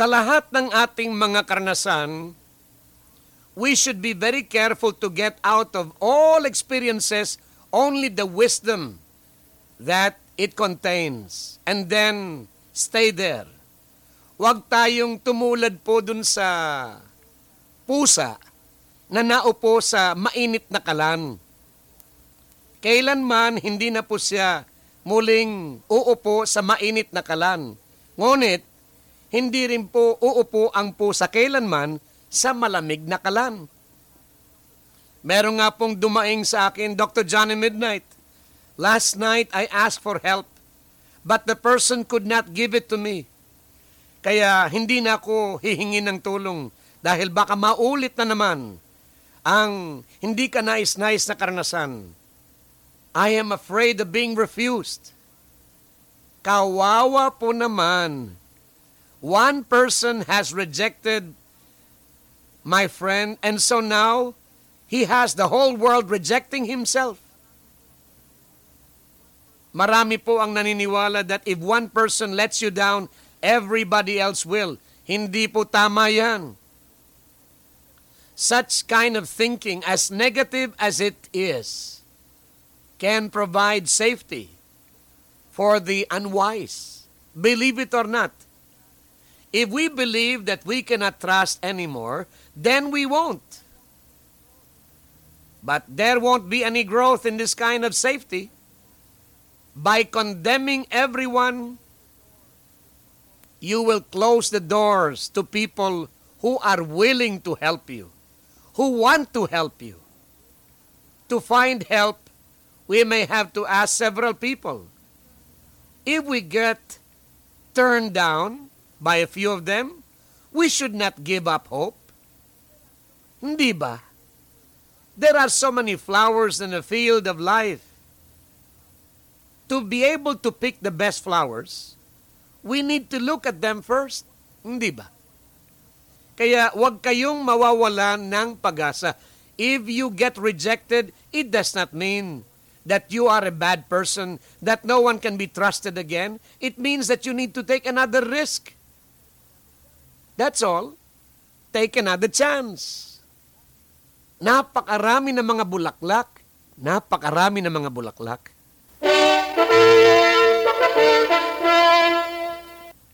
Sa lahat ng ating mga karanasan, we should be very careful to get out of all experiences only the wisdom that it contains and then stay there. Huwag tayong tumulad po dun sa pusa na naupo sa mainit na kalan. Kailanman hindi na po siya muling uupo sa mainit na kalan. Ngunit, hindi rin po uupo ang pusa kailanman sa malamig na kalan. Meron nga pong dumaing sa akin, Dr. Johnny Midnight. Last night, I asked for help, but the person could not give it to me. Kaya hindi na ako hihingi ng tulong dahil baka maulit na naman ang hindi ka nais-nais na karanasan. I am afraid of being refused. Kawawa po naman. One person has rejected my friend and so now he has the whole world rejecting himself. Marami po ang naniniwala that if one person lets you down, everybody else will. Hindi po tama yan. Such kind of thinking, as negative as it is, can provide safety for the unwise. Believe it or not. If we believe that we cannot trust anymore, then we won't. But there won't be any growth in this kind of safety by condemning everyone, you will close the doors to people who are willing to help you, who want to help you. To find help, we may have to ask several people. If we get turned down by a few of them, we should not give up hope. Hindi ba? There are so many flowers in the field of life to be able to pick the best flowers, we need to look at them first. Hindi ba? Kaya huwag kayong mawawalan ng pag-asa. If you get rejected, it does not mean that you are a bad person, that no one can be trusted again. It means that you need to take another risk. That's all. Take another chance. Napakarami ng mga bulaklak. Napakarami ng mga bulaklak